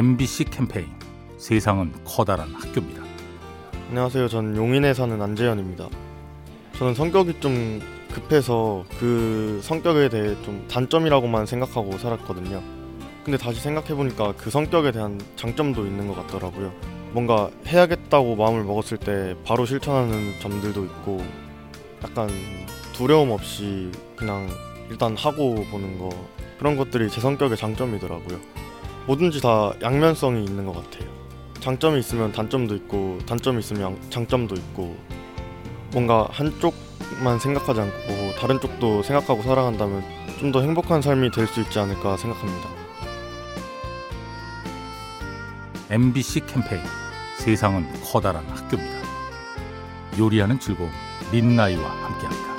MBC 캠페인 세상은 커다란 학교입니다. 안녕하세요. 전 용인에 사는 안재현입니다. 저는 성격이 좀 급해서 그 성격에 대해 좀 단점이라고만 생각하고 살았거든요. 근데 다시 생각해보니까 그 성격에 대한 장점도 있는 것 같더라고요. 뭔가 해야겠다고 마음을 먹었을 때 바로 실천하는 점들도 있고 약간 두려움 없이 그냥 일단 하고 보는 거 그런 것들이 제 성격의 장점이더라고요. 뭐든지 다 양면성이 있는 것 같아요. 장점이 있으면 단점도 있고 단점이 있으면 장점도 있고 뭔가 한쪽만 생각하지 않고 다른 쪽도 생각하고 살아간다면 좀 더 행복한 삶이 될 수 있지 않을까 생각합니다. MBC 캠페인 세상은 커다란 학교입니다. 요리하는 즐거움 민나이와 함께합니다.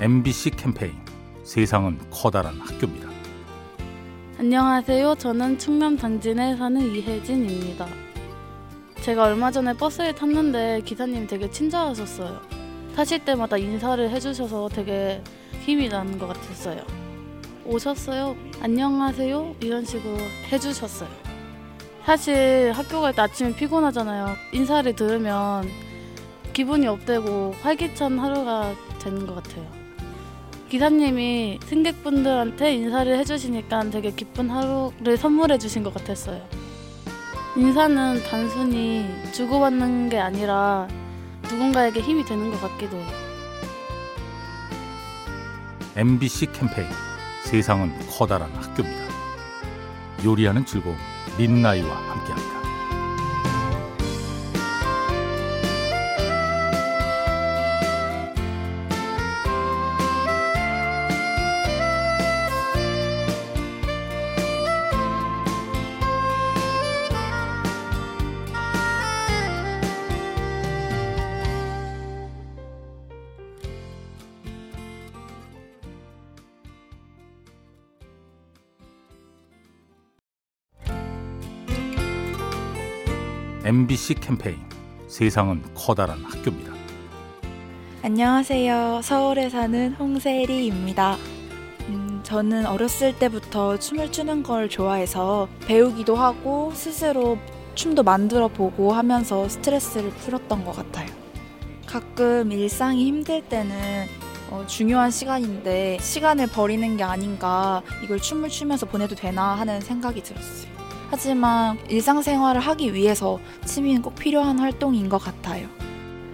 MBC 캠페인 세상은 커다란 학교입니다. 안녕하세요. 저는 충남 당진에 사는 이혜진입니다. 제가 얼마 전에 버스에 탔는데 기사님 되게 친절하셨어요. 타실 때마다 인사를 해주셔서 되게 힘이 나는 것 같았어요. 오셨어요? 안녕하세요? 이런 식으로 해주셨어요. 사실 학교 갈 때 아침에 피곤하잖아요. 인사를 들으면 기분이 업되고 활기찬 하루가 되는 것 같아요. 기사님이 승객분들한테 인사를 해주시니까 되게 기쁜 하루를 선물해 주신 것 같았어요. 인사는 단순히 주고받는 게 아니라 누군가에게 힘이 되는 것 같기도 해요. MBC 캠페인 세상은 커다란 학교입니다. 요리하는 즐거움 민나이와 함께합니다. MBC 캠페인 세상은 커다란 학교입니다. 안녕하세요. 서울에 사는 홍세리입니다. 음, 저는 어렸을 때부터 춤을 추는 걸 좋아해서 배우기도 하고 스스로 춤도 만들어 보고 하면서 스트레스를 풀었던 것 같아요. 가끔 일상이 힘들 때는 어, 중요한 시간인데 시간을 버리는 게 아닌가 이걸 춤을 추면서 보내도 되나 하는 생각이 들었어요. 하지만 일상생활을 하기 위해서 취미는 꼭 필요한 활동인 것 같아요.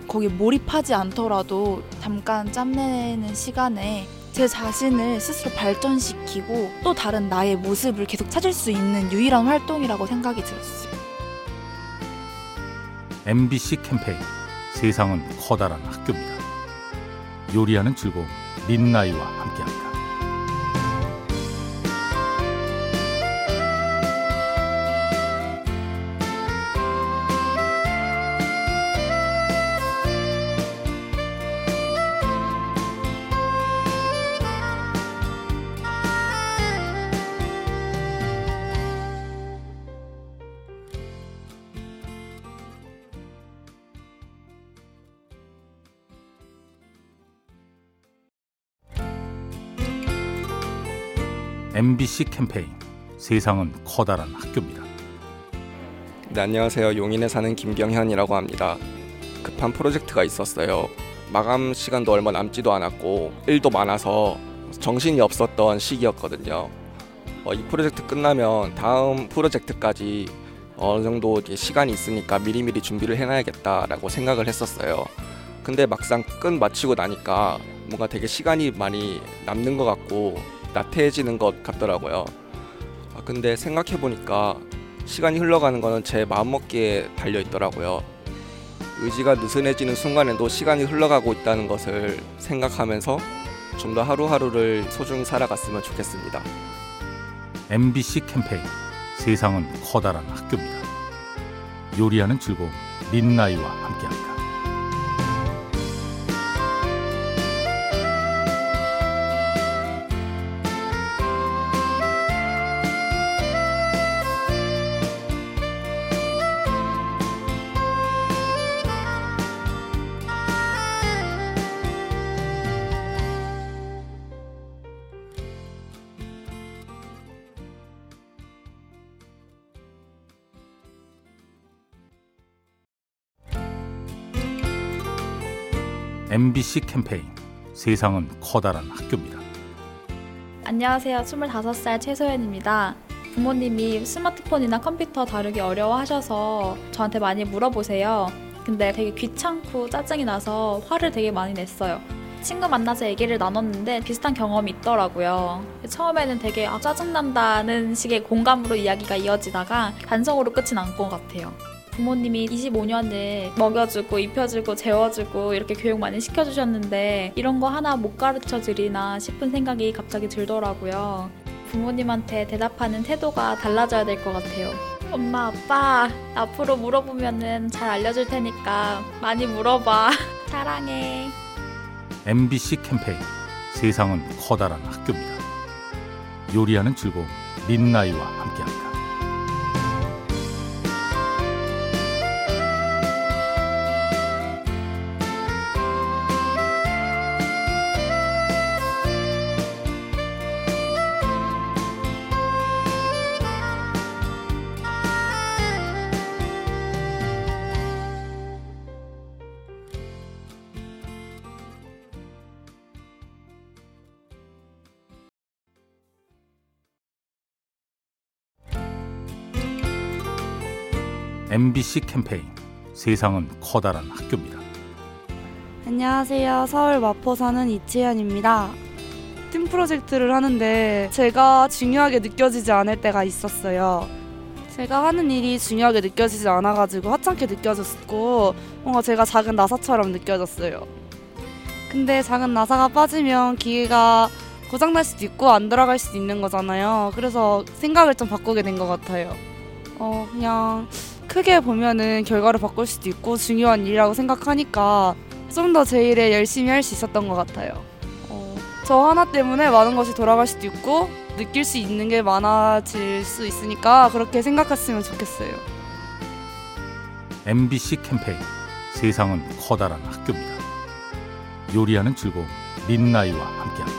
거기 몰입하지 않더라도 잠깐 짬내는 시간에 제 자신을 스스로 발전시키고 또 다른 나의 모습을 계속 찾을 수 있는 유일한 활동이라고 생각이 들었어요. MBC 캠페인 세상은 커다란 학교입니다. 요리하는 즐거움 민나이와 함께합니다. MBC 캠페인 세상은 커다란 학교입니다. 네, 안녕하세요. 용인에 사는 김경현이라고 합니다. 급한 프로젝트가 있었어요. 마감 시간도 얼마 남지도 않았고 일도 많아서 정신이 없었던 시기였거든요. 어, 이 프로젝트 끝나면 다음 프로젝트까지 어느 정도 시간이 있으니까 미리미리 준비를 해놔야겠다라고 생각을 했었어요. 근데 막상 끝 마치고 나니까 뭔가 되게 시간이 많이 남는 것 같고 나태해지는 것 같더라고요. 아, 근데 생각해 보니까 시간이 흘러가는 거는 제 마음먹기에 달려 있더라고요. 의지가 느슨해지는 순간에도 시간이 흘러가고 있다는 것을 생각하면서 좀 더 하루하루를 소중히 살아갔으면 좋겠습니다. MBC 캠페인 세상은 커다란 학교입니다. 요리하는 즐거움 민나이와 함께합니다. MBC 캠페인 세상은 커다란 학교입니다. 안녕하세요. 25살 최소연입니다. 부모님이 스마트폰이나 컴퓨터 다루기 어려워하셔서 저한테 많이 물어보세요. 근데 되게 귀찮고 짜증이 나서 화를 되게 많이 냈어요. 친구 만나서 얘기를 나눴는데 비슷한 경험이 있더라고요. 처음에는 되게 아, 짜증난다는 식의 공감으로 이야기가 이어지다가 반성으로 끝이 난 것 같아요. 부모님이 25년을 먹여주고 입혀주고 재워주고 이렇게 교육 많이 시켜주셨는데 이런 거 하나 못 가르쳐 드리나 싶은 생각이 갑자기 들더라고요. 부모님한테 대답하는 태도가 달라져야 될 것 같아요. 엄마, 아빠, 앞으로 물어보면은 잘 알려줄 테니까 많이 물어봐. 사랑해. MBC 캠페인 세상은 커다란 학교입니다. 요리하는 즐거움 민나이와 함께합니다. MBC 캠페인 세상은 커다란 학교입니다. 안녕하세요. 서울 마포 사는 이치현입니다. 팀 프로젝트를 하는데 제가 중요하게 느껴지지 않을 때가 있었어요. 제가 하는 일이 중요하게 느껴지지 않아가지고 하찮게 느껴졌고 뭔가 제가 작은 나사처럼 느껴졌어요. 근데 작은 나사가 빠지면 기계가 고장날 수도 있고 안 돌아갈 수도 있는 거잖아요. 그래서 생각을 좀 바꾸게 된 것 같아요. 어, 그냥 크게 보면은 결과를 바꿀 수도 있고 중요한 일이라고 생각하니까 좀 더 제 일에 열심히 할 수 있었던 것 같아요. 어, 저 하나 때문에 많은 것이 돌아갈 수도 있고 느낄 수 있는 게 많아질 수 있으니까 그렇게 생각했으면 좋겠어요. MBC 캠페인 세상은 커다란 학교입니다. 요리하는 즐거움 민나이와 함께합니다.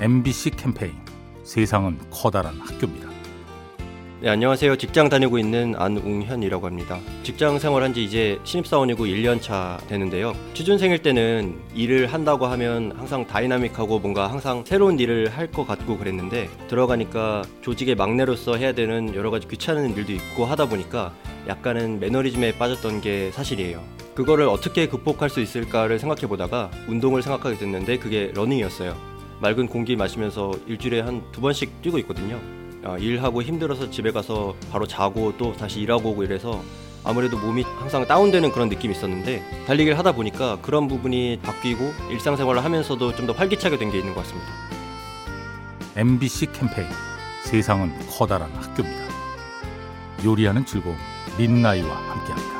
MBC 캠페인 세상은 커다란 학교입니다. 네, 안녕하세요. 직장 다니고 있는 안웅현이라고 합니다. 직장 생활한 지 이제 신입사원이고 1년 차 되는데요. 취준생일 때는 일을 한다고 하면 항상 dynamic하고 뭔가 항상 새로운 일을 할 것 같고 그랬는데 들어가니까 조직의 막내로서 해야 되는 여러 가지 귀찮은 일도 있고 하다 보니까 약간은 매너리즘에 빠졌던 게 사실이에요. 그거를 어떻게 극복할 수 있을까를 생각해 보다가 운동을 생각하게 됐는데 그게 러닝이었어요. 맑은 공기 마시면서 일주일에 한 두 번씩 뛰고 있거든요. 어, 일하고 힘들어서 집에 가서 바로 자고 또 다시 일하고 오고 이래서 아무래도 몸이 항상 다운되는 그런 느낌이 있었는데 달리기를 하다 보니까 그런 부분이 바뀌고 일상생활을 하면서도 좀 더 활기차게 된 게 있는 것 같습니다. MBC 캠페인 세상은 커다란 학교입니다. 요리하는 즐거움 민나이와 함께합니다.